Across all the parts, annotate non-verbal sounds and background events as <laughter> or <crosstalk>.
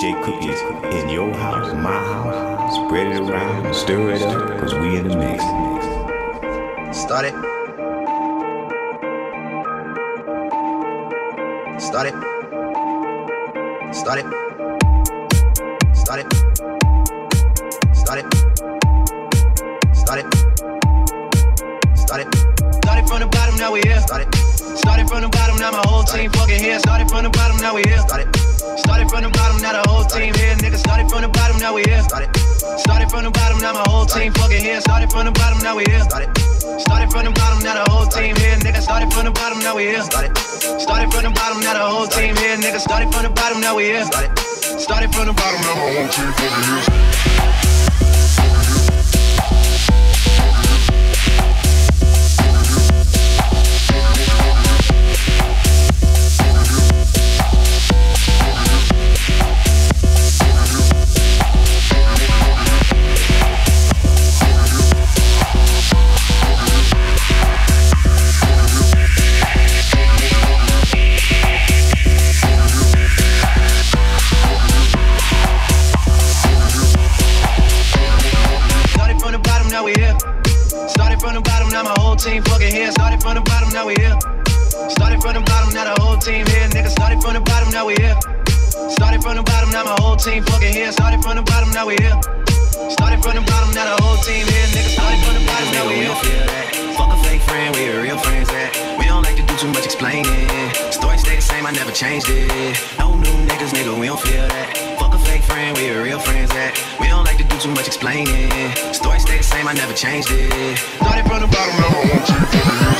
DJ Cookies in your house, my house. Spread it around, stir it up, cause we in the mix. Start it. Start it. Start it. Start it. Start it. Start it. Start it. Started from the bottom, now we here. Start it. Started from the bottom, now my whole team fucking here. Started from the bottom, now we here. Start it. Started from the bottom, now the whole team here. Nigga, started from the bottom, now we here. Start. Started from the bottom, now my whole team fucking here. Started from the bottom, now we here. Start. Started from the bottom, now the whole team here. Nigga, started from the bottom, now we here. Start. Started from the bottom, now the whole team here. Nigga, started from the bottom, now we here. Start. Started from the bottom, now my whole team fucking here. Now my whole team fucking here. Started from the bottom, now we here. Started from the bottom, now the whole team here. Nigga, started from the bottom, now we here. feel that. Fuck a fake friend, we real friends that. We don't like to do too much explaining. Story stay the same, I never changed it. No new niggas, nigga, we don't feel that. Fuck a fake friend, we real friends that. We don't like to do too much explaining. Story stay the same, I never changed it. Started from the bottom, now whole team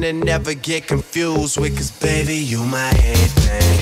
one never get confused with, cause baby, you my everything.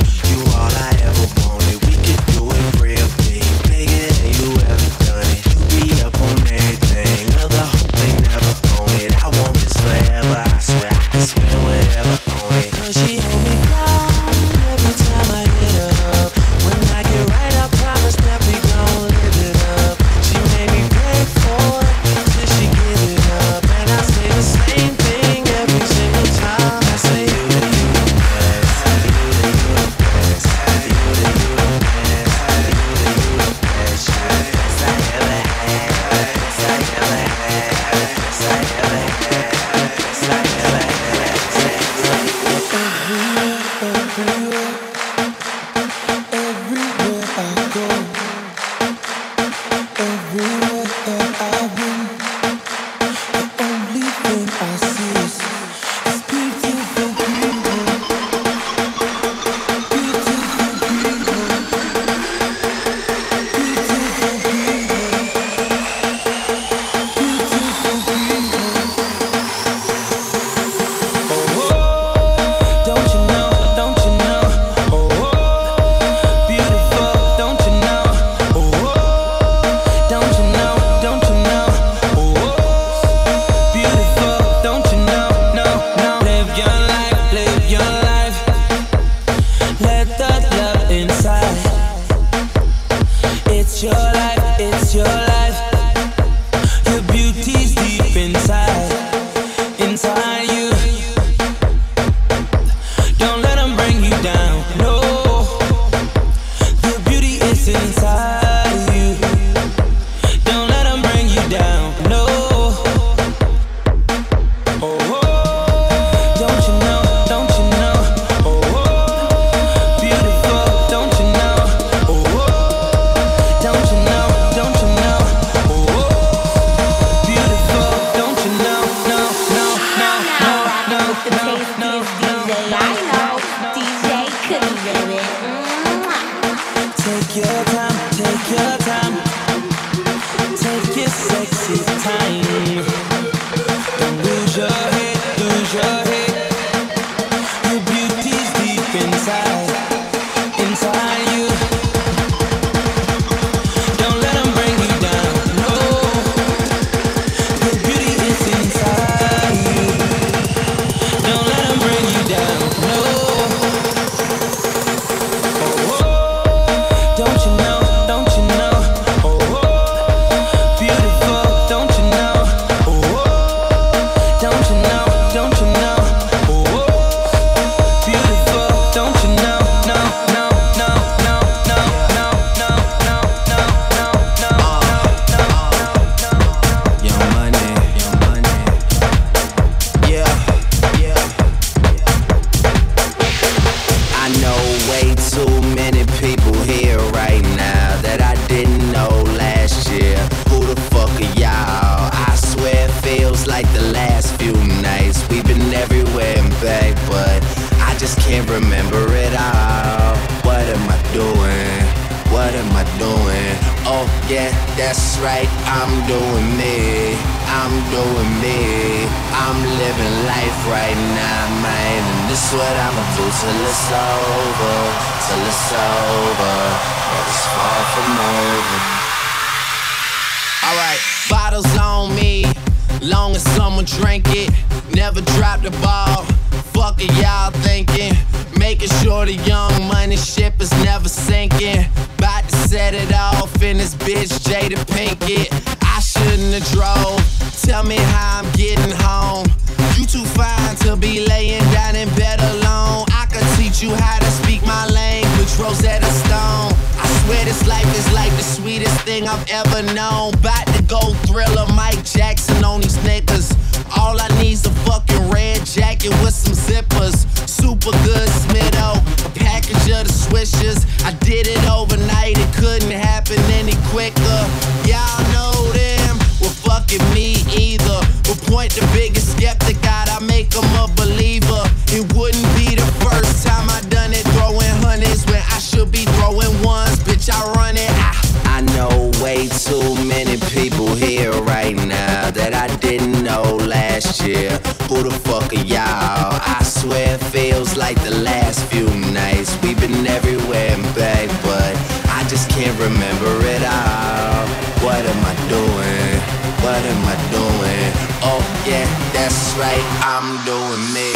me.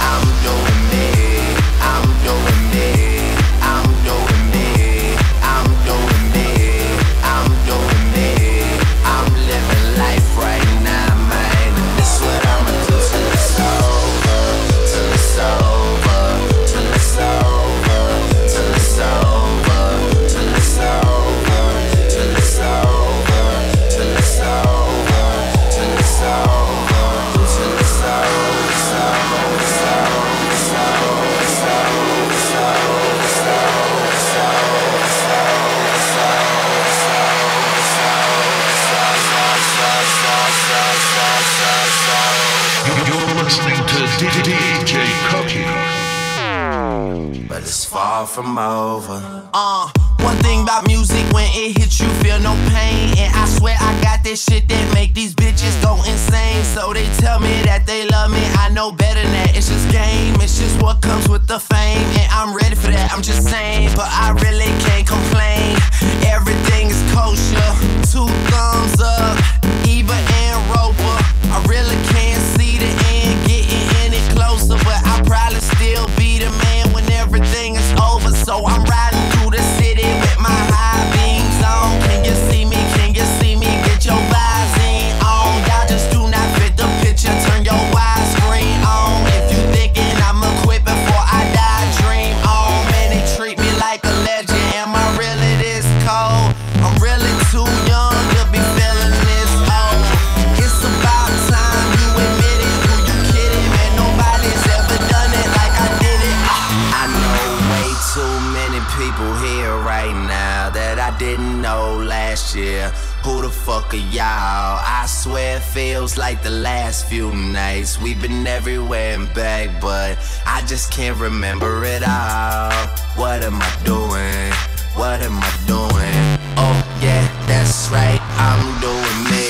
I'm doing. from over. Uh, one thing about music, when it hits you, feel no pain. And I swear I got this shit that make these bitches go insane. So they tell me that they love me, I know better than that. It's just game, it's just what comes with the fame. And I'm ready for that, I'm just saying. But I really can't complain. Everything is kosher, two thumbs up, Ebert and Roeper. I really can't see the end getting in closer, but I'll probably still be the man when everything is over. So I'm riding through y'all. I swear it feels like the last few nights. We've been everywhere and back, but I just can't remember it all. What am I doing? What am I doing? Oh, yeah, that's right, I'm doing it.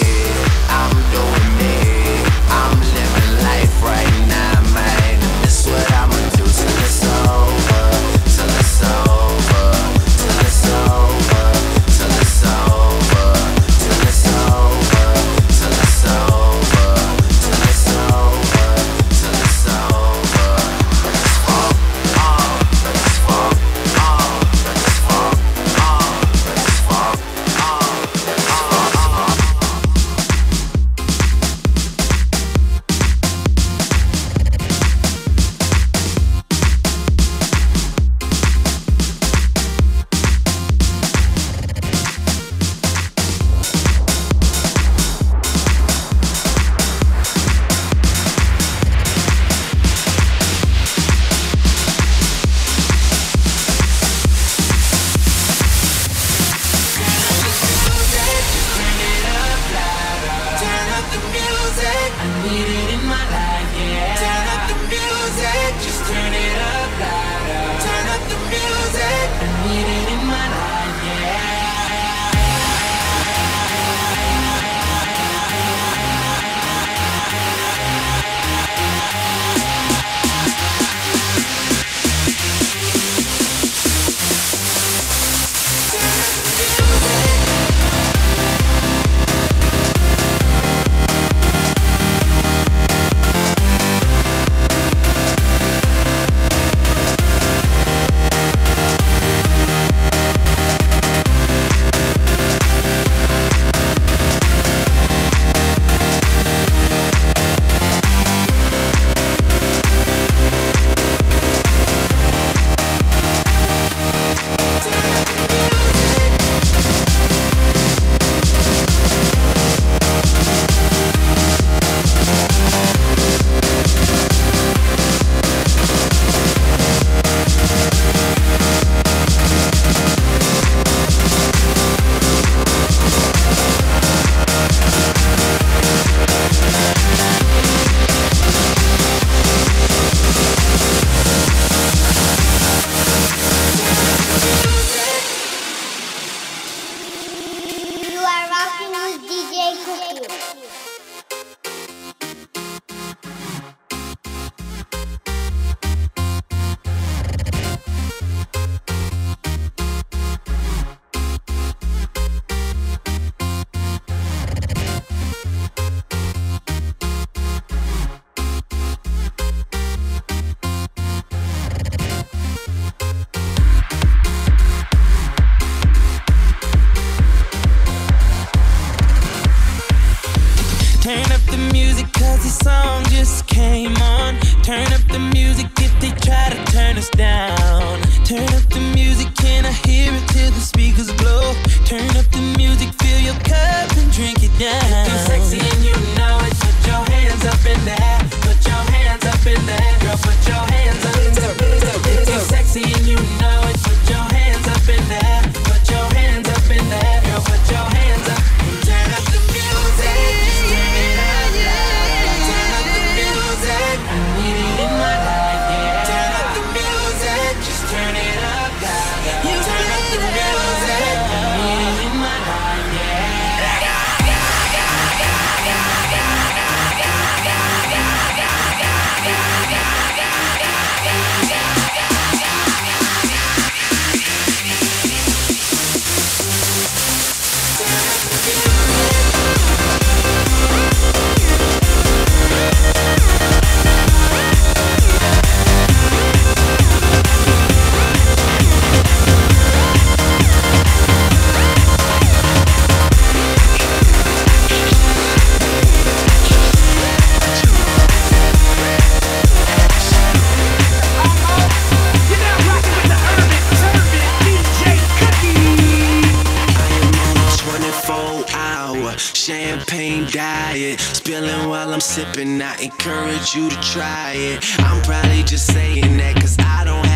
I encourage you to try it. I'm probably just saying that cause I don't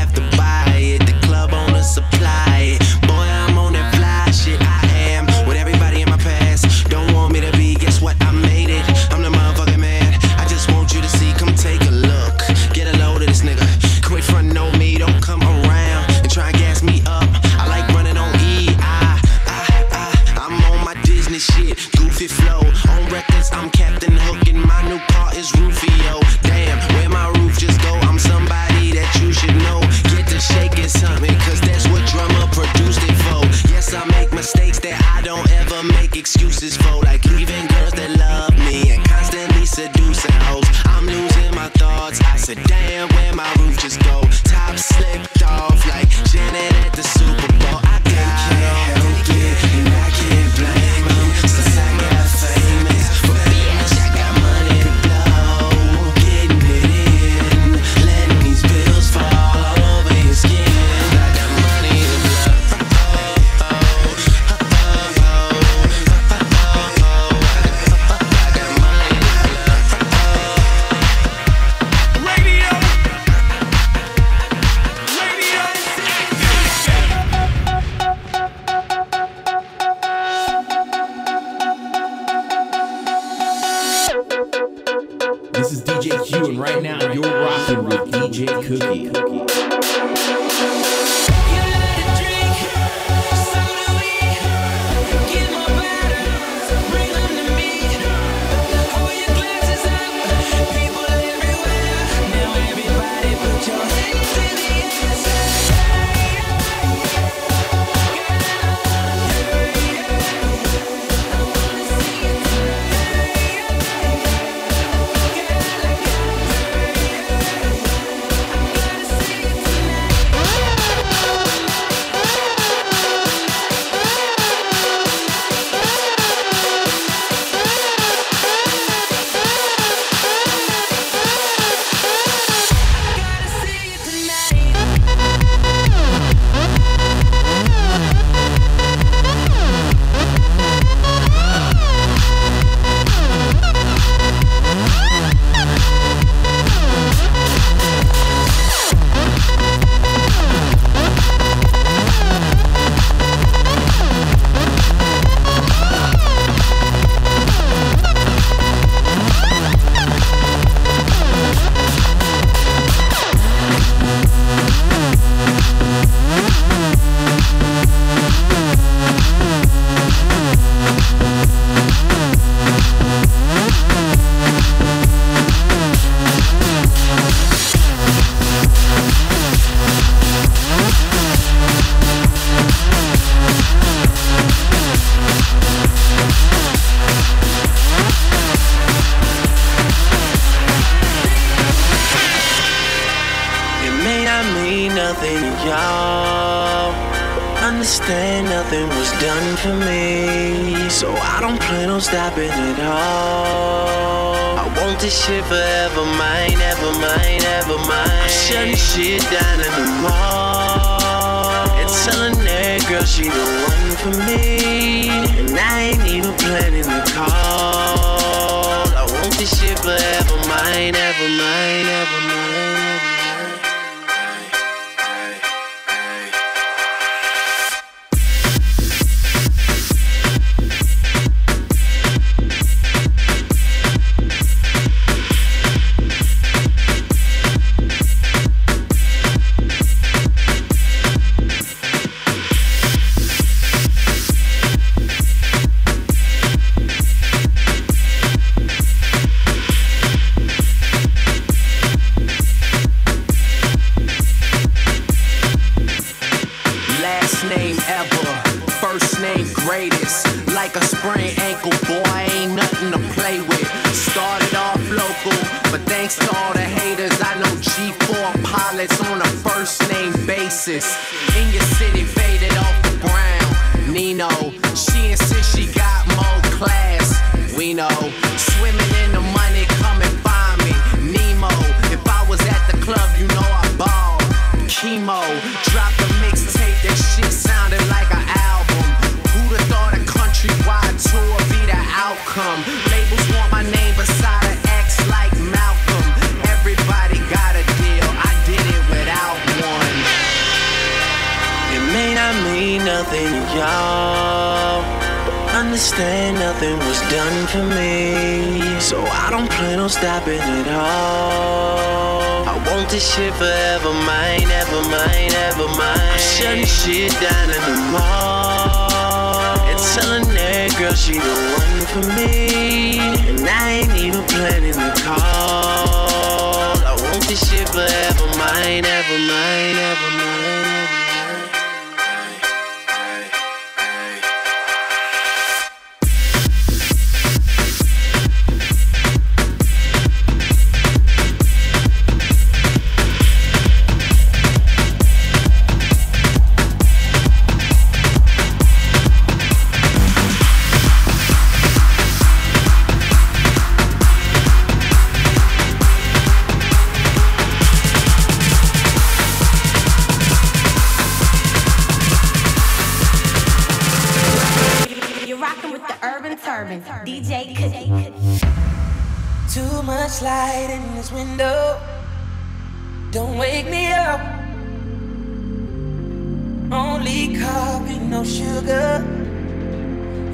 Herman, DJ Cookie. Too much light in this window. Don't wake me up. Only coffee, no sugar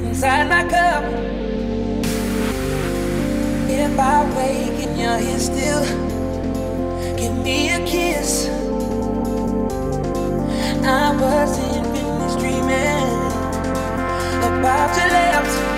inside my cup. If I wake and you're here still, give me a kiss. I wasn't finished dreaming about your lips.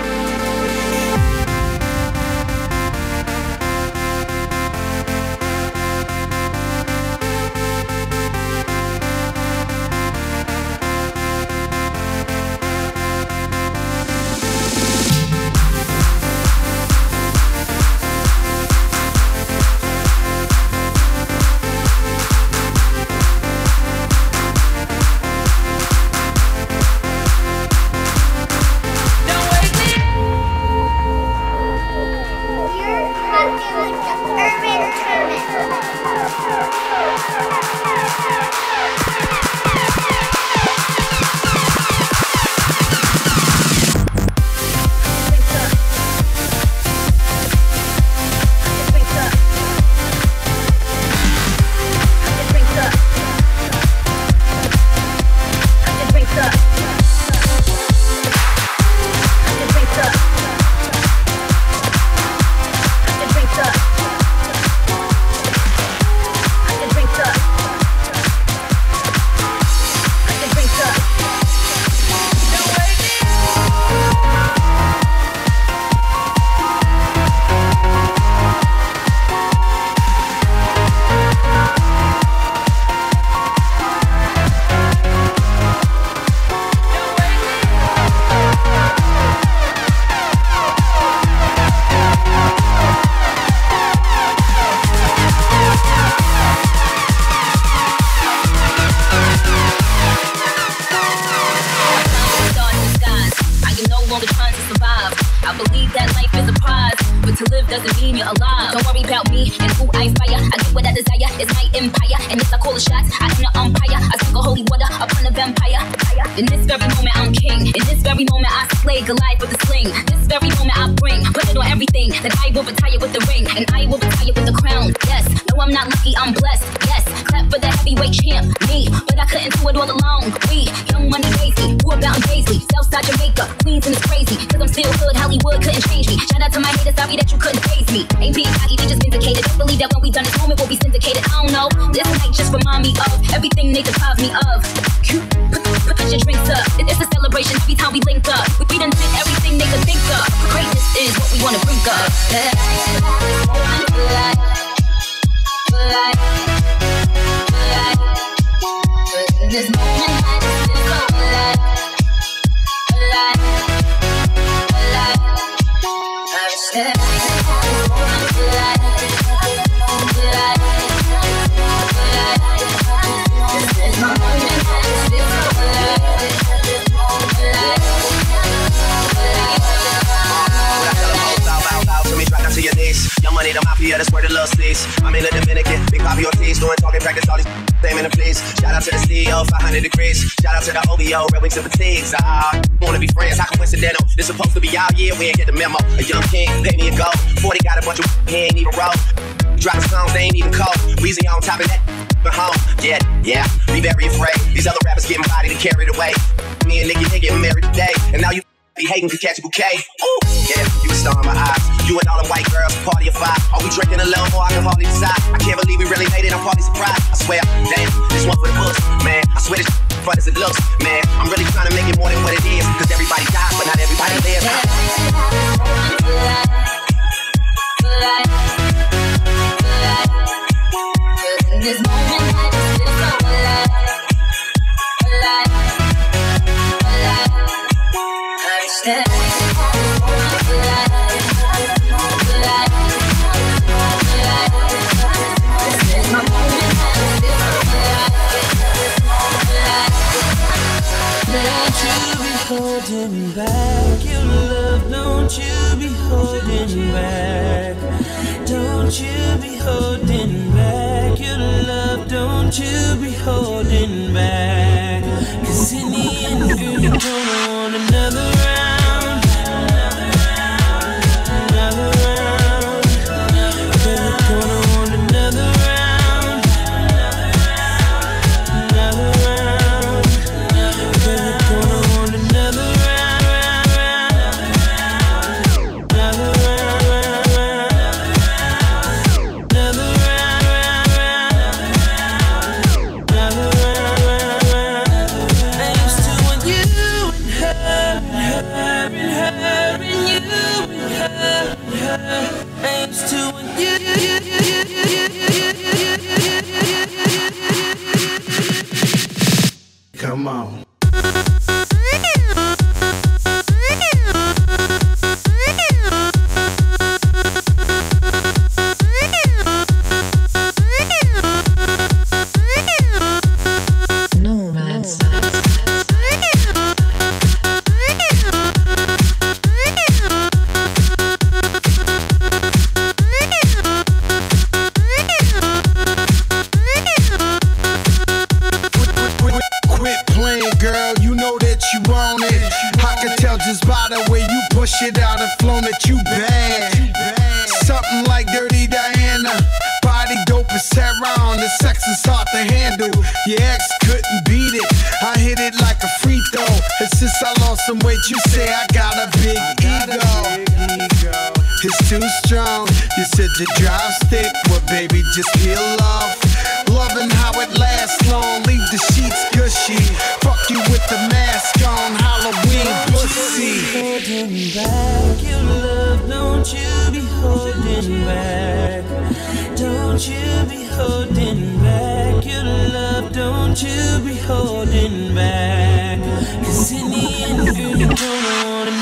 The that's where the love stays. I'm in the Dominican, big Papi Ortiz, doing talking practice, all these same in the place. Shout out to the CEO, 500 degrees. Shout out to the OVO, Red Wings and Fatigues. Ah, wanna be friends, how coincidental? This supposed to be our year, we ain't get the memo. A young king, pay me a go. 40 got a bunch of he ain't even roll. Dropping songs, they ain't even cold. Weezy on top of that, but home. Yeah, yeah, be very afraid. These other rappers getting bodied and carried away. Me and Nicki, they getting married today. And now you be hating to catch a bouquet. Ooh, yeah, you star in my eyes. You and all them white girls, party of five. Are we drinking a little more? I can hardly decide. I can't believe we really made it. I'm partly surprised. I swear, damn, this one for the books, man. I swear this fun as it looks, man. I'm really trying to make it more than what it is. Cause everybody dies, but not everybody lives. This moment back. Don't you be holding back your love, don't you be holding back. Cause in the end, girl, you're gonna want another round. Diana. Body dope as Sarah The sex is hard to handle. Your ex couldn't beat it. I hit it like a free throw. And since I lost some weight, you say I got a big ego. It's too strong. You said you drive stick, well, baby, just peel off. Loving how it lasts long, leave the sheets gushy. Fuck you with the mask on, Halloween pussy. back your love. Don't you holding back. Don't you be holding back your love. Don't you be holding back. Cause in the end, girl, you're gonna want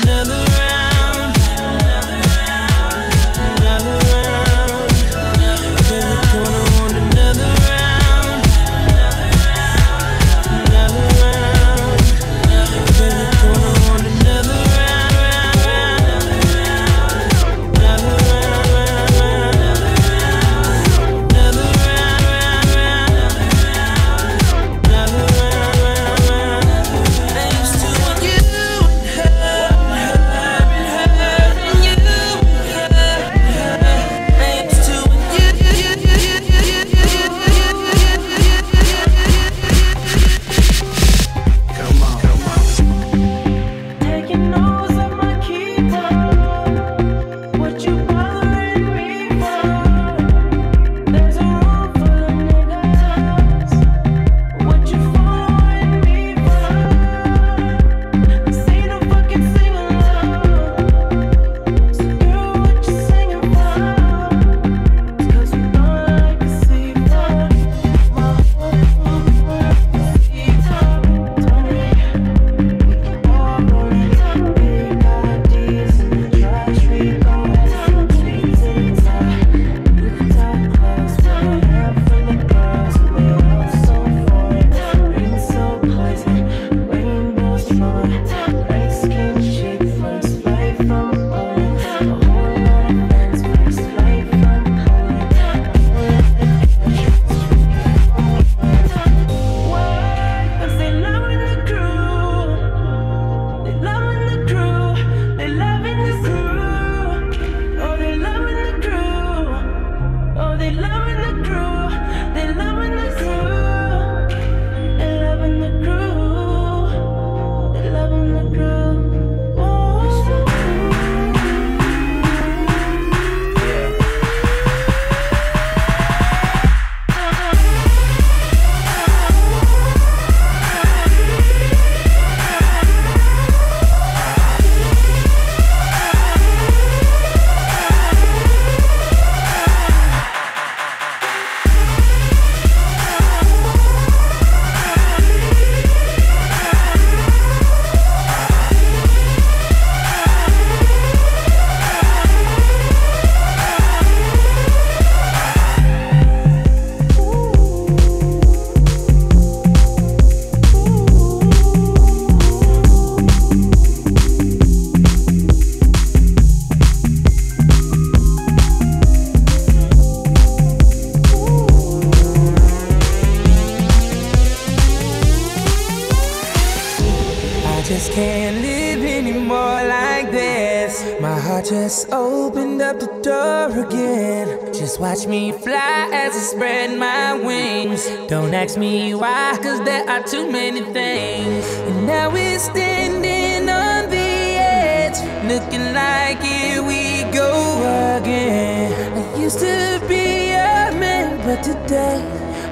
Watch me fly as I spread my wings. Don't ask me why, cause there are too many things. And now we're standing on the edge, looking like here we go again. I used to be a man, but today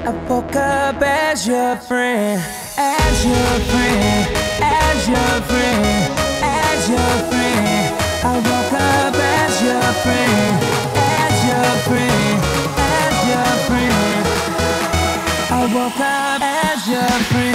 I woke up as your friend, as your friend, as your friend, as your friend. I woke up as your friend. woke up as your friend.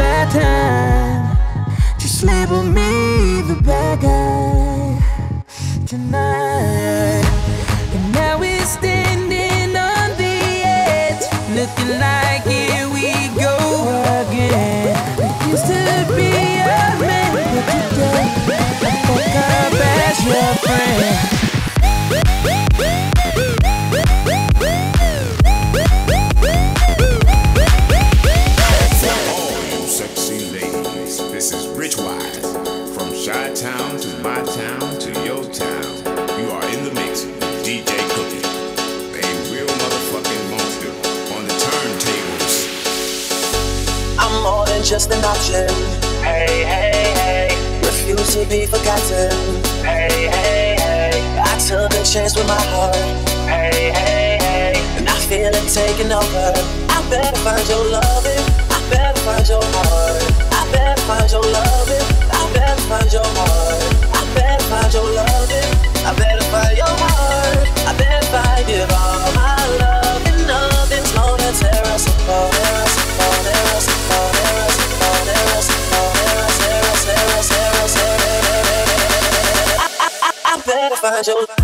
bad time. Just label me the bad guy tonight. And now we're standing on the edge, looking like here we go again. It used to be a man, but today I think up as your friend. just an option. Hey, hey, hey. Refuse to be forgotten. Hey, hey, hey. I took a chance with my heart. Hey, hey, hey. And I feel it taking over. I better find your loving. I better find your heart. I better find your loving. I better find your heart. I better find your loving. I better find your heart. I better find give all my love and nothing's gonna tear us apart. Tear us apart. Tear us apart. Tear us apart. find your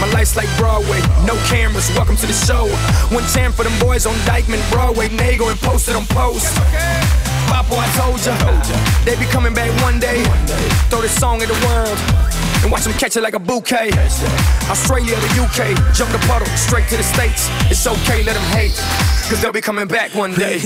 My life's like Broadway, no cameras, welcome to the show. One time for them boys on Dyckman, Broadway, Nago, and posted on post. Papo, I told ya, they be coming back one day. Throw this song at the world and watch them catch it like a bouquet. Australia the UK, jump the puddle, straight to the States. It's okay, let them hate, cause they'll be coming back one day.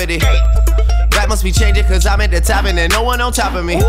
That must be changing cause I'm at the top and there's no one on top of me.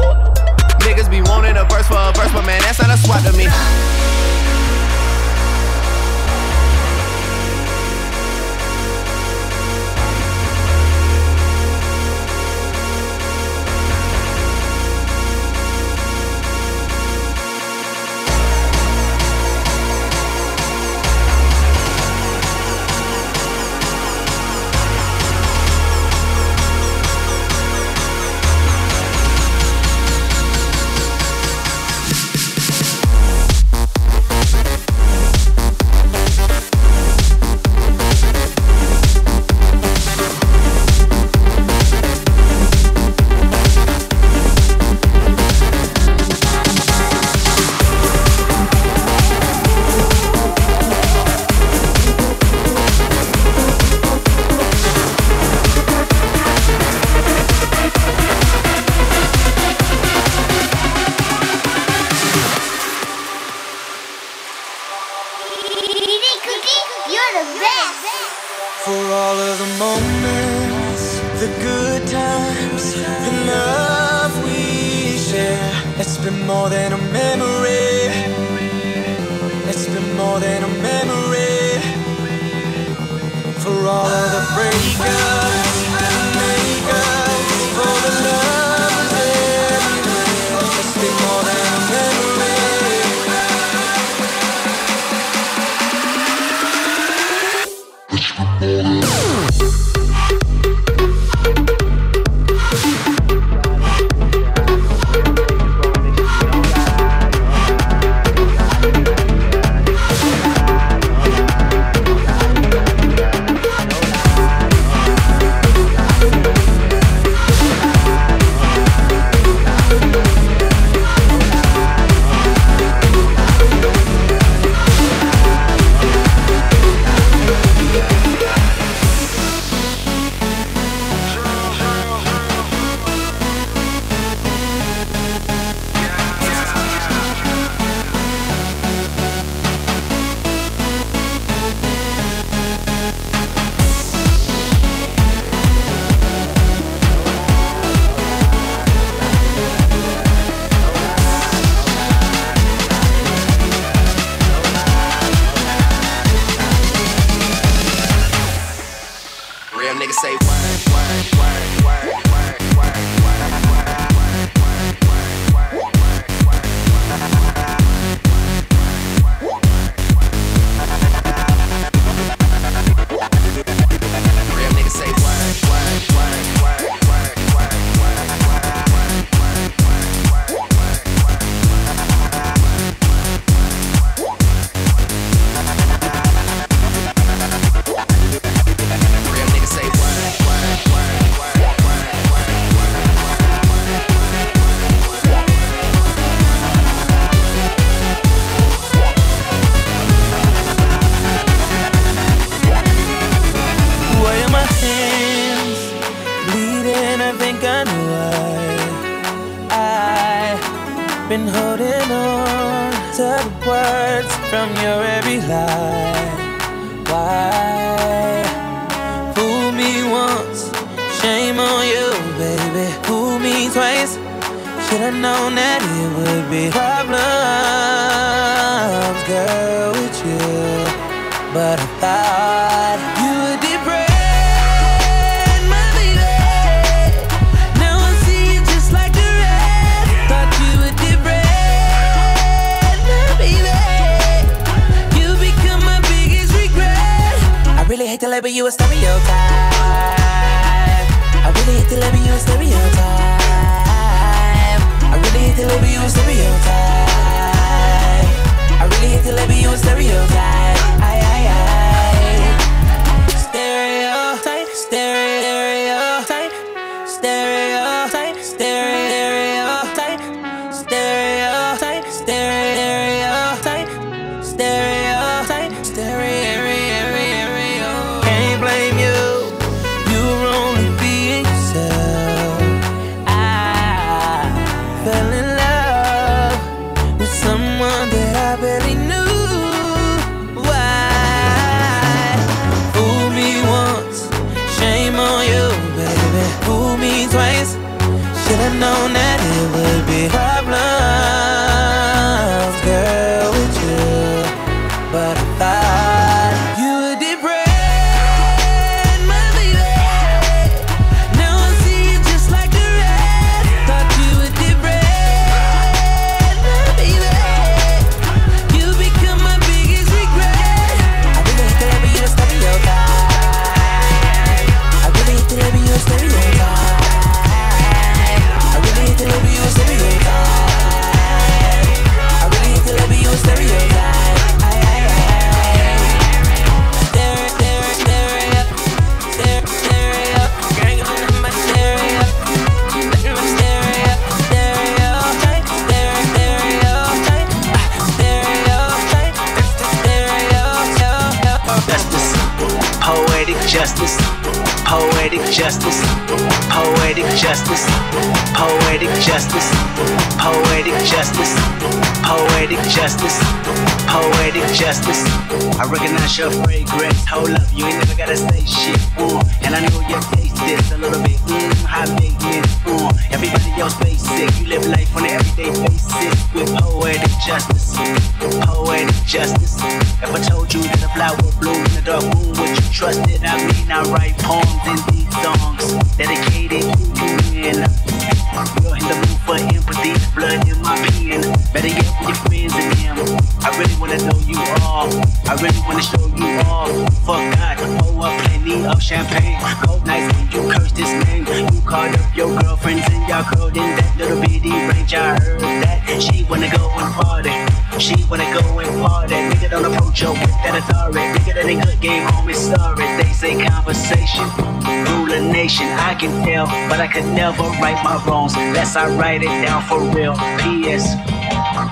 Could never right my wrongs unless I write it down for real. P.S.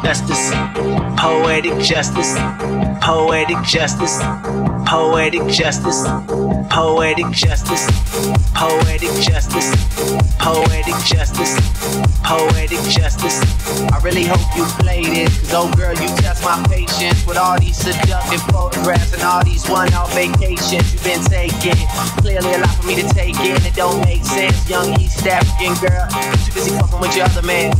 Justice, poetic justice, poetic justice, poetic justice, poetic justice, poetic justice, poetic justice, poetic justice. I really hope you played cause oh girl, you test my patience with all these seductive photographs and all these one-off vacations you've been taking. Clearly a lot for me to take in, it don't make sense. Young East African girl, too busy fucking with your other man.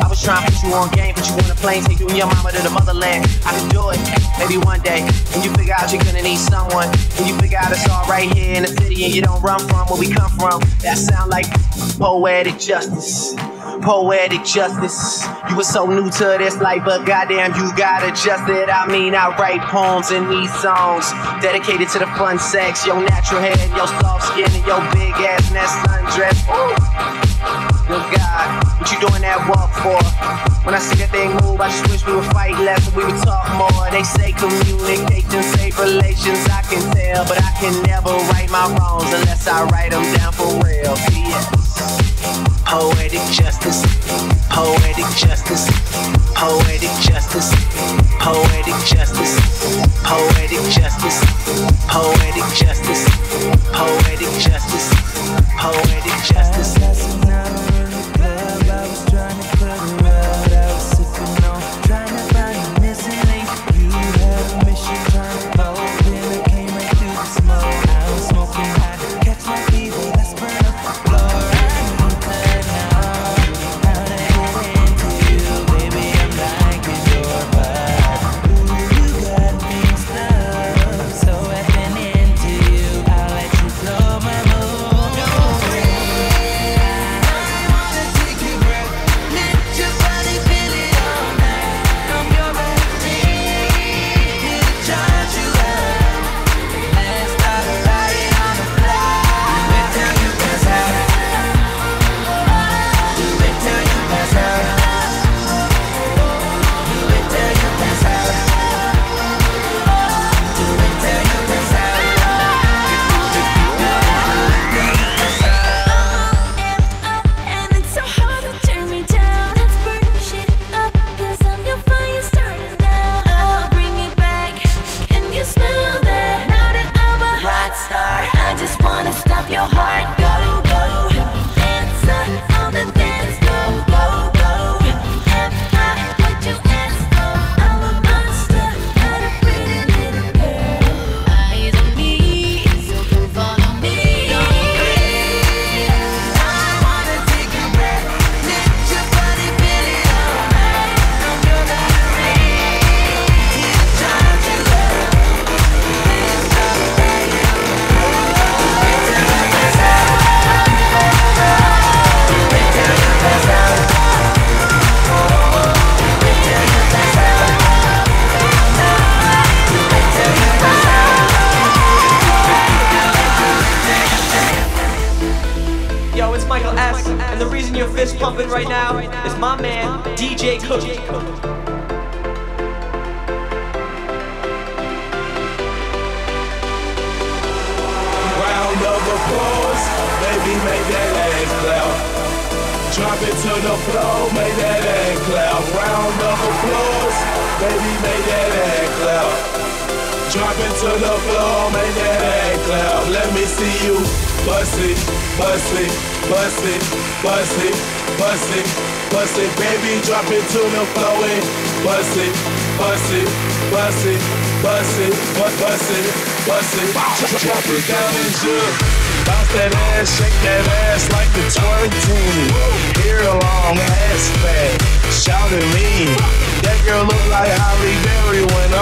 I was trying to put you on game, put you on a plane, take you and your mama to the motherland. I can do it, maybe one day. When you figure out you're gonna need someone, when you figure out it's all right here in the city and you don't run from where we come from, that sound like poetic justice. Poetic justice. You were so new to this life, but goddamn, you got adjusted. I mean, I write poems in these songs dedicated to the fun sex, your natural hair, your soft and your big ass and that sundress. Ooh. Good God, what you doing that walk for? When I see that thing move, I just wish we would fight less and we would talk more. They say communication say relations, I can tell, but I can never right my wrongs unless I write them down for real. P.S. Poetic justice, poetic justice, poetic justice, poetic justice, poetic justice, poetic justice, poetic justice, poetic justice.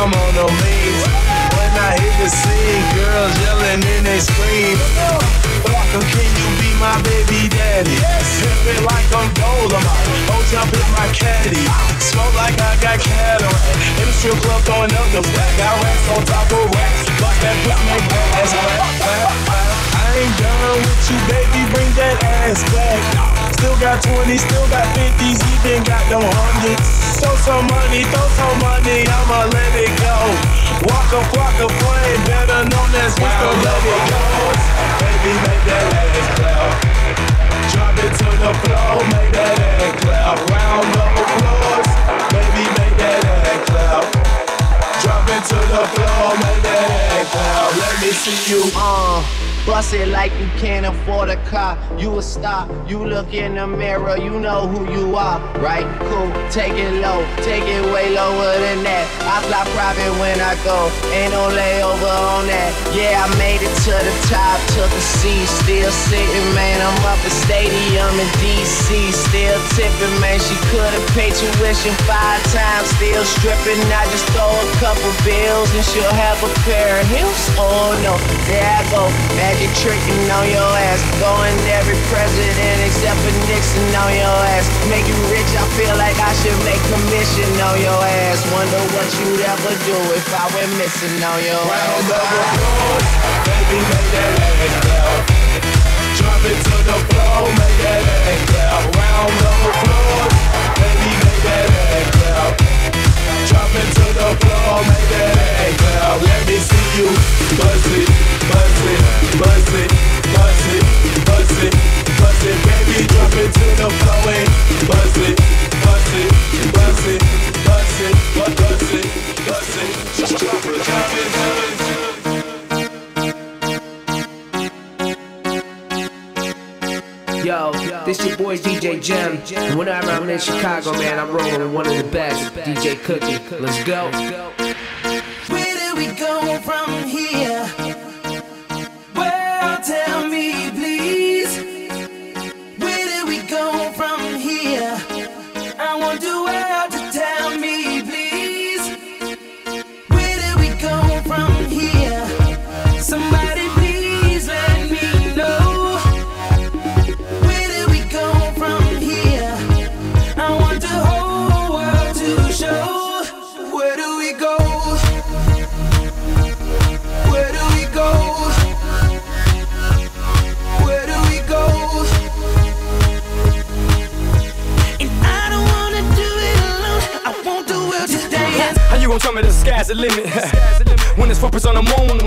I'm on the leaves. When I hit the scene, girls yelling and they scream. Waka, can you be my baby daddy? Sipping like I'm Dolemite. Jump in my caddy. Smoke like I got cataract. In the strip club throwing up the back. Got racks on top of racks. Bust that make that ass clap, clap, clap. I ain't done with you, baby. Bring that ass back. Still got 20, still got 50s, even got them hundreds. Throw some money, throw some money, I'ma let it go. Waka Flocka Flame, better known as Mr. Let It Go. Baby, make that ass clap. Drop it to the floor, make that ass clap. Round of applause, baby, make that ass clap. Drop it to the floor, make that ass clap. Let me see you. Uh, bust it like you can't afford a car. You a star. You look in the mirror, you know who you are, right? Cool. Take it low, take it way lower than that. I fly private when I go, ain't no layover on that. Yeah, I made it to the top, took a seat, still sitting, man. I'm up the stadium in DC, still tipping, man. She could've paid tuition five times, still stripping. I just throw a couple bills and she'll have a pair of heels. Oh no, there I go, magic tricking on your ass. Going every president except for Nixon on your ass. Make you rich, I feel like I should make commission on your ass. Wonder what you'd ever do if I went missing on your Round ass. applause, baby, make that. Drop it to the floor, make that. Round of applause, Drop it to the floor, make that ass clap. Let me see you bust it, bust it, bust it, bust it, bust it, bust it. Baby, drop it to the floor and bust it, bust it, bust it, bust it, bust it, bust it. Drop it, drop it, drop it. Yo, this your boy DJ Jam. And whenever I'm in Chicago, man, I'm rolling with one of the best, DJ Cookie. Let's go. Where do we go from here? Gon' tell me the sky's the limit? <laughs> when it's focused on the moon.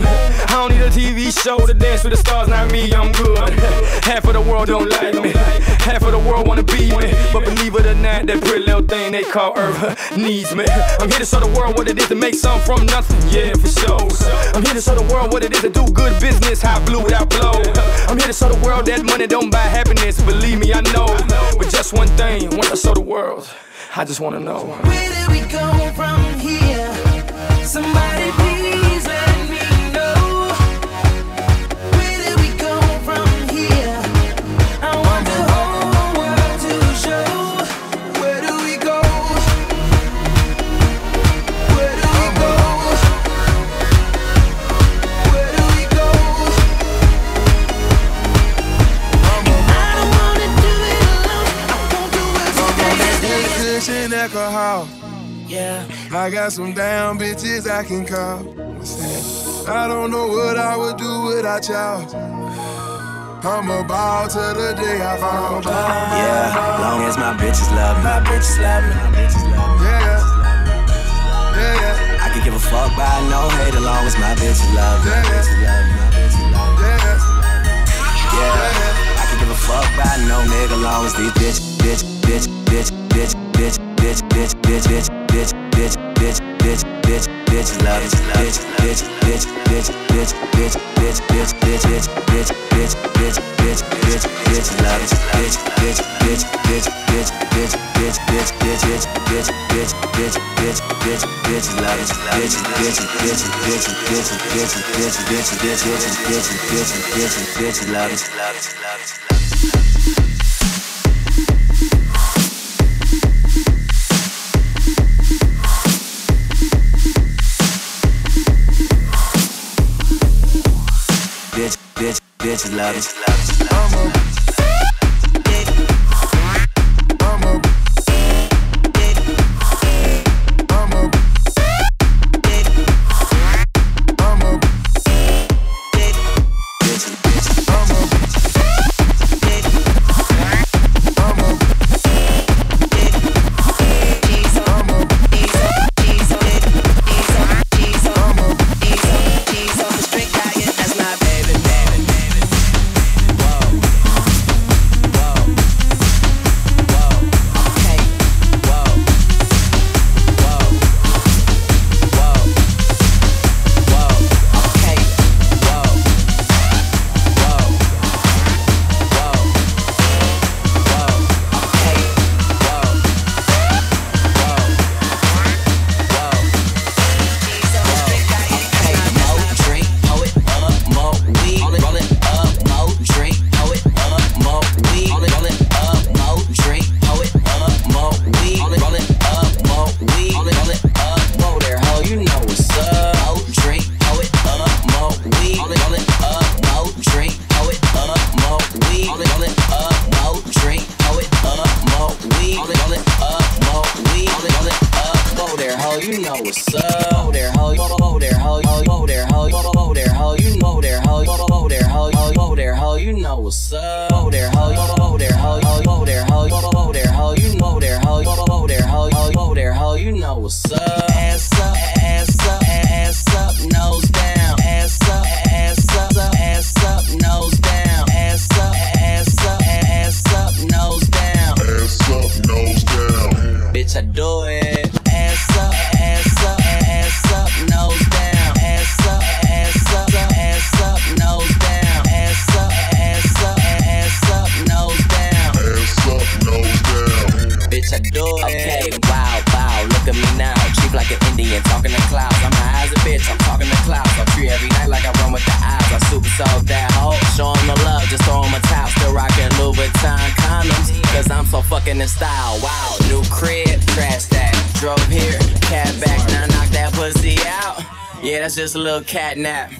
I don't need a TV show to dance with the stars, not me, I'm good. <laughs> Half of the world don't like me, half of the world wanna be me. But believe it or not, that pretty little thing they call Earth <laughs> needs me. I'm here to show the world what it is to make something from nothing, yeah, for sure. I'm here to show the world what it is to do good business, how blue without blow. I'm here to show the world that money don't buy happiness, believe me, I know. But just one thing, once I show the world, I just wanna know. Where do we go from alcohol. Yeah. I got some damn bitches I can call. I don't know what I would do without y'all. I'm a ball till the day I fall. Yeah, long as my bitches love me. My bitches love me. My bitches love me. Yeah, yeah, yeah. I can give a fuck by no hate as long as my bitches love me. My Yeah. bitches love me. My bitches love me. Yeah, Yeah, I can give a fuck by no nigga long as these bitch, bitch, bitch, bitch, bitch, bitch, bitch, bitch, bitch, bitch, bitch, bitch, bitch, bitch, bitch, bitch, love it, bitch, bitch, bitch, bitch, bitch, bitch, bitch, bitch, bitch, bitch, bitch, bitch, bitch, bitch, bitch, bitch, love it, bitch, bitch, bitch, bitch, bitch, bitch, bitch, bitch, bitch, bitch, bitch, bitch, bitch, bitch, bitch, bitch, love it, bitch, bitch, bitch, bitch, bitch, bitch, bitch, bitch, bitch, bitch, bitch, bitch, bitch, bitch, love it, love it, love it, love it. bitches love it. Cat nap.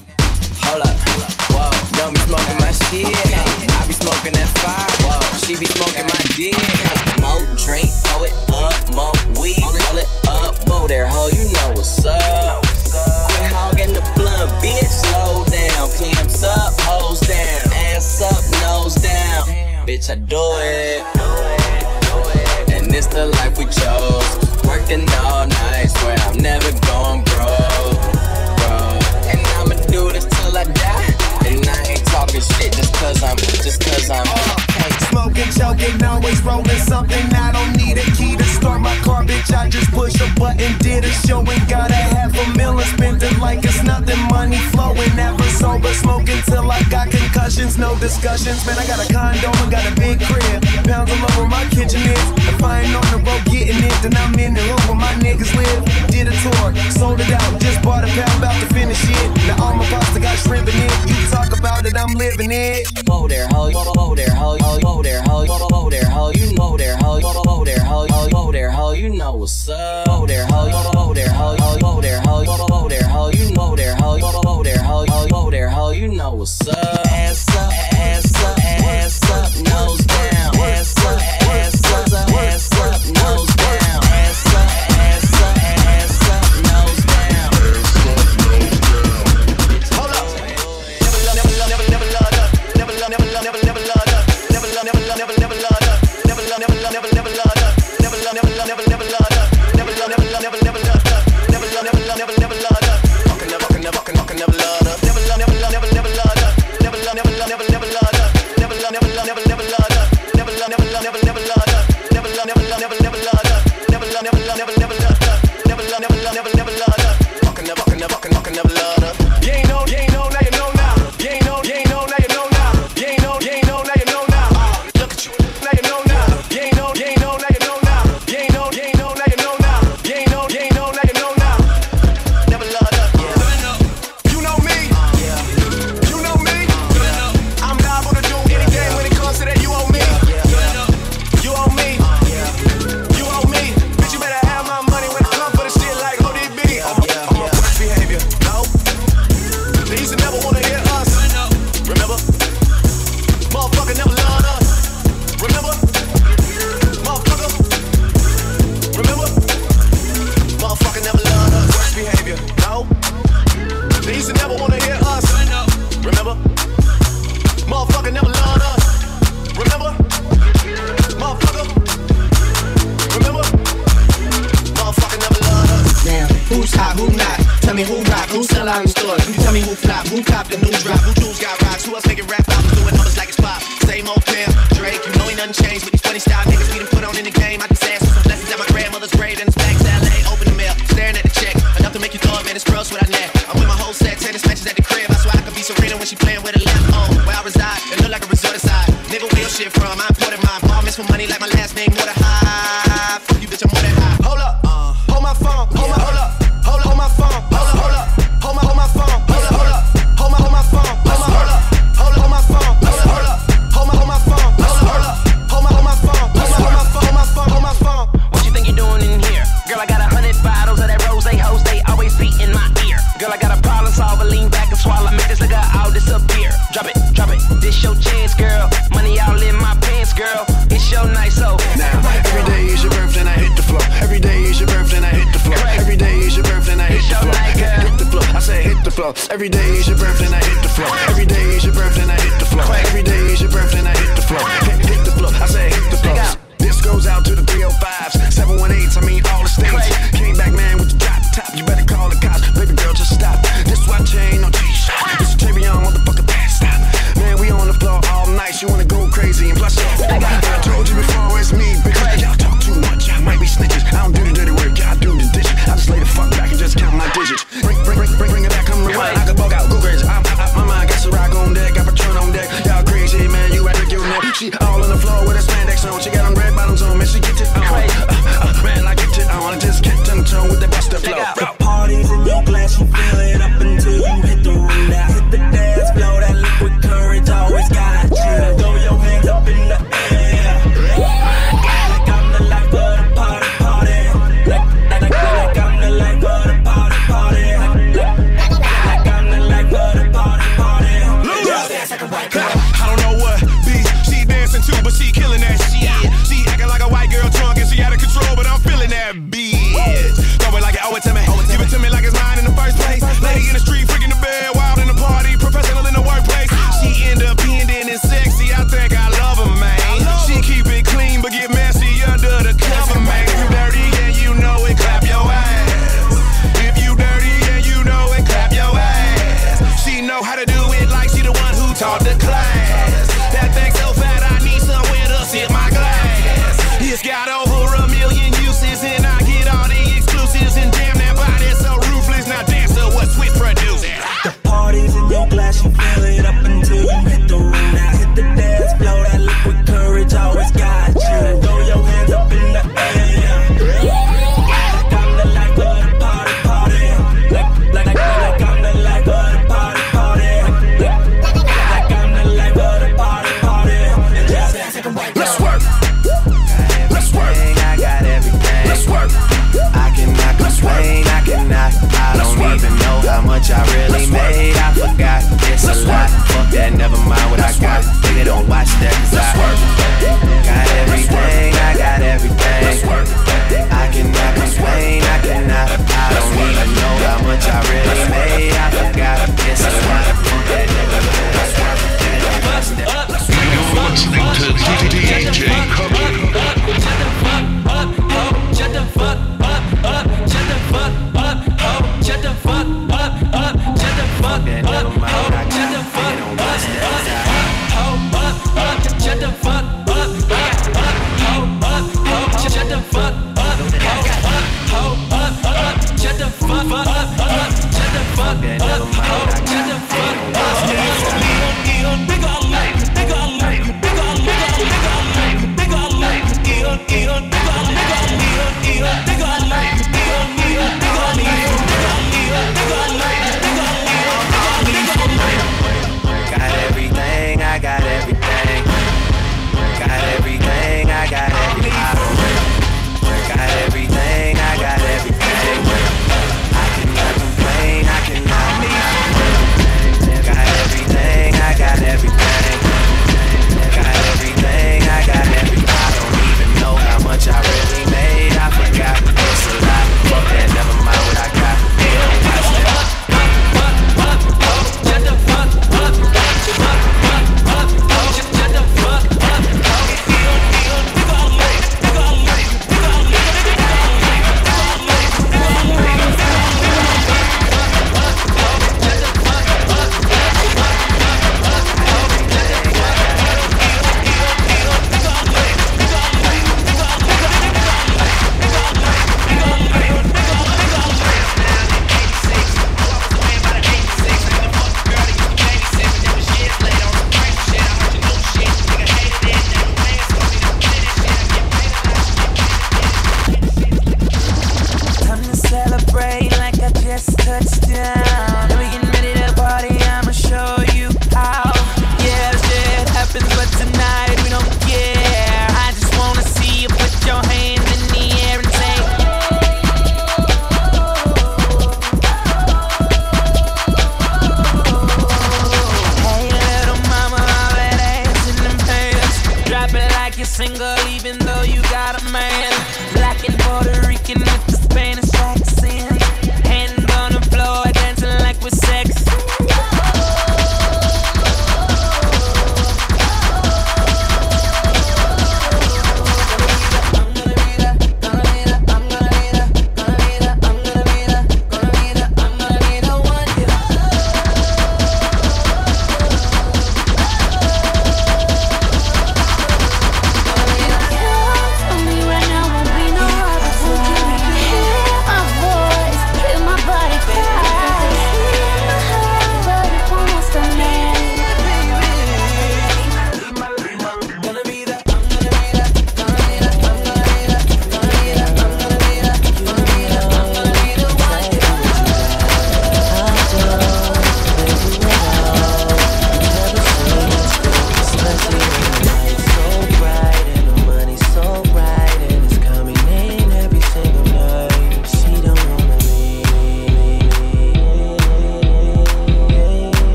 like I just touched down.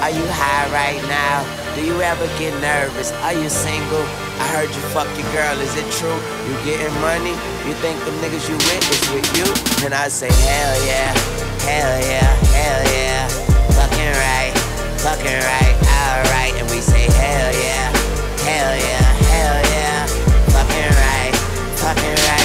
Are you high right now? Do you ever get nervous? Are you single? I heard you fuck your girl, is it true? You getting money? You think them niggas you with is with you? And I say, hell yeah, hell yeah, hell yeah. Fucking right, fucking right, alright. And we say, hell yeah, hell yeah, hell yeah. Fucking right, fucking right.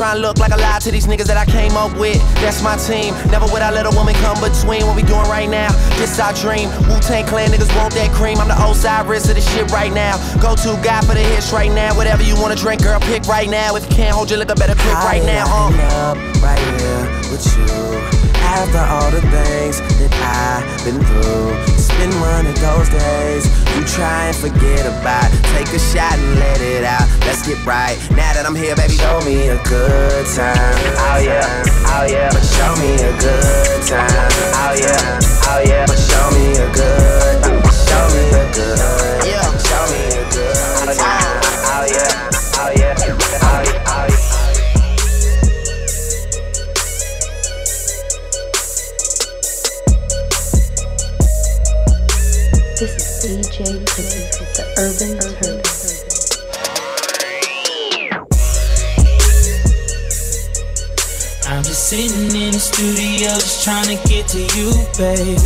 I trying to look like a lie to these niggas that I came up with. That's my team. Never would I let a woman come between what we doing right now. This our dream. Wu Tang Clan niggas want that cream. I'm the Osiris of this shit right now. Go to guy for the hits right now. Whatever you wanna drink, girl, pick right now. If you can't hold your liquor, better pick right now. Uh. Up right here with you. After all the things that I've been through, been one of those days you try and forget about. Take a shot and let it out. Let's get right. Now that I'm here, baby, show me a good time. Oh yeah, oh yeah. But show me a good time. Oh yeah, oh yeah. But show me a good, show me a good, studio, just trying to get to you, baby.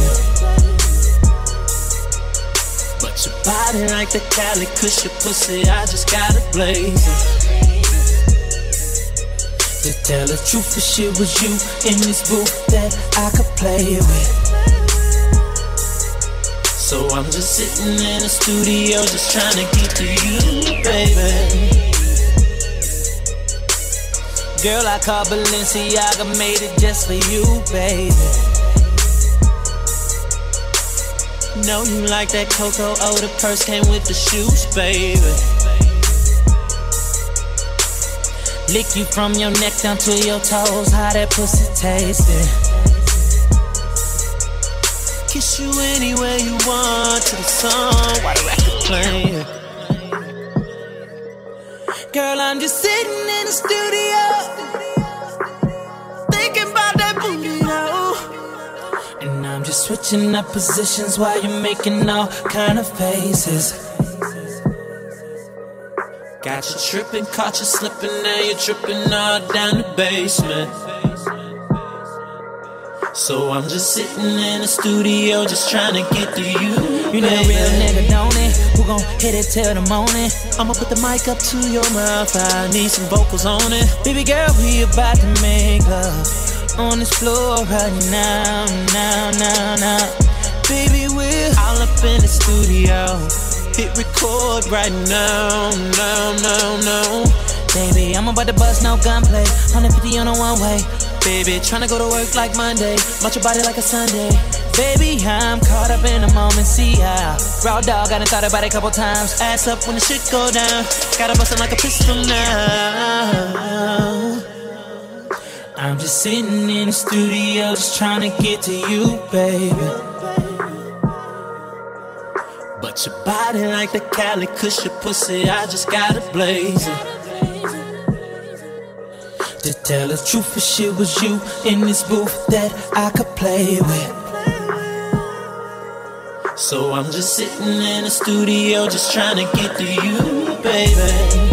But your body like the Cali Kush, your pussy, I just gotta blaze it. To tell the truth, if shit was you in this booth that I could play with. So I'm just sitting in the studio, just trying to get to you, baby. Girl, I call Balenciaga, made it just for you, baby. Know you like that Coco, oh, the purse came with the shoes, baby. Lick you from your neck down to your toes, how that pussy tasting. Kiss you anywhere you want to the song while the record playing. Girl, I'm just sitting in the studio, switching up positions while you're making all kind of faces. Got you tripping, caught you slipping, now you're tripping all down the basement. So I'm just sitting in the studio, just trying to get to you. You know, real nigga, don't it? Who gon' hit it till the morning? I'ma put the mic up to your mouth, I need some vocals on it. Baby girl, we about to make love on this floor right now, now, now, now. Baby, we're all up in the studio. Hit record right now, now, now, now. Baby, I'm about to bust no gunplay. 150 on a one way. Baby, tryna go to work like Monday. Watch your body like a Sunday. Baby, I'm caught up in the moment. See how raw dog. I done thought about it a couple times. Ass up when the shit go down. Gotta bust it like a pistol now. I'm just sitting in the studio, just trying to get to you, baby. But your body like the Cali Kush, your pussy, I just gotta blaze it. To tell the truth, if shit was you in this booth that I could play with. So I'm just sitting in the studio, just trying to get to you, baby.